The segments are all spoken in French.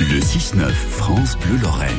Le 6-9 France Bleu Lorraine.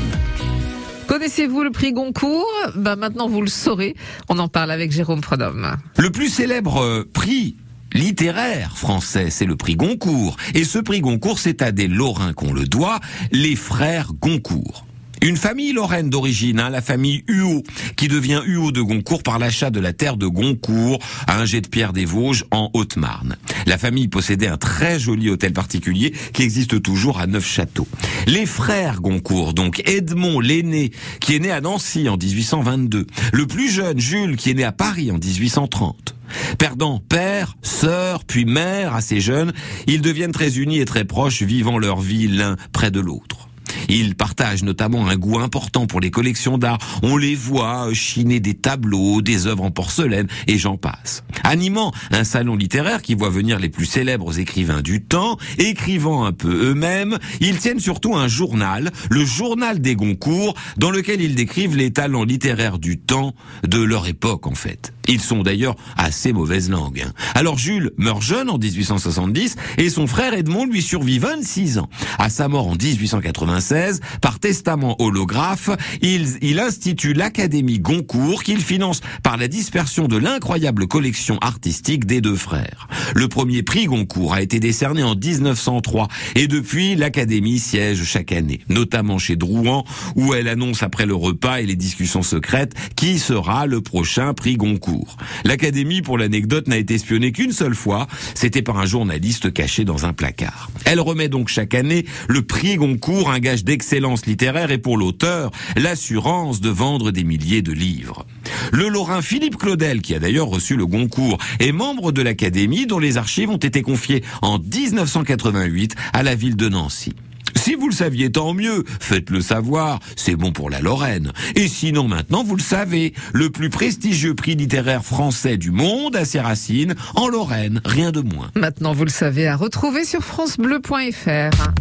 Connaissez-vous le prix Goncourt? Bah Maintenant, vous le saurez. On en parle avec Jérôme Prodhomme. Le plus célèbre euh, prix littéraire français, c'est le prix Goncourt. Et ce prix Goncourt, c'est à des Lorrains qu'on le doit, les frères Goncourt. Une famille lorraine d'origine, hein, la famille Huot, qui devient Huot de Goncourt par l'achat de la terre de Goncourt à un jet de pierre des Vosges en Haute-Marne. La famille possédait un très joli hôtel particulier qui existe toujours à Neufchâteau. Les frères Goncourt, donc Edmond l'aîné, qui est né à Nancy en 1822, le plus jeune Jules, qui est né à Paris en 1830. Perdant père, sœur, puis mère assez jeunes, ils deviennent très unis et très proches, vivant leur vie l'un près de l'autre. Ils partagent notamment un goût important pour les collections d'art. On les voit chiner des tableaux, des œuvres en porcelaine, et j'en passe. Animant un salon littéraire qui voit venir les plus célèbres écrivains du temps, écrivant un peu eux-mêmes, ils tiennent surtout un journal, le journal des Goncourt, dans lequel ils décrivent les talents littéraires du temps, de leur époque en fait. Ils sont d'ailleurs assez mauvaise langue. Hein. Alors Jules meurt jeune en 1870 et son frère Edmond lui survit 26 ans. À sa mort en 1896, par testament holographe, il, institue l'Académie Goncourt qu'il finance par la dispersion de l'incroyable collection artistique des deux frères. Le premier prix Goncourt a été décerné en 1903 et depuis l'Académie siège chaque année, notamment chez Drouan où elle annonce après le repas et les discussions secrètes qui sera le prochain prix Goncourt. L'Académie, pour l'anecdote, n'a été espionnée qu'une seule fois. C'était par un journaliste caché dans un placard. Elle remet donc chaque année le prix Goncourt, un gage d'excellence littéraire et pour l'auteur, l'assurance de vendre des milliers de livres. Le Lorrain Philippe Claudel, qui a d'ailleurs reçu le Goncourt, est membre de l'Académie dont les archives ont été confiées en 1988 à la ville de Nancy. Si vous le saviez, tant mieux. Faites-le savoir. C'est bon pour la Lorraine. Et sinon, maintenant, vous le savez. Le plus prestigieux prix littéraire français du monde a ses racines en Lorraine. Rien de moins. Maintenant, vous le savez, à retrouver sur FranceBleu.fr.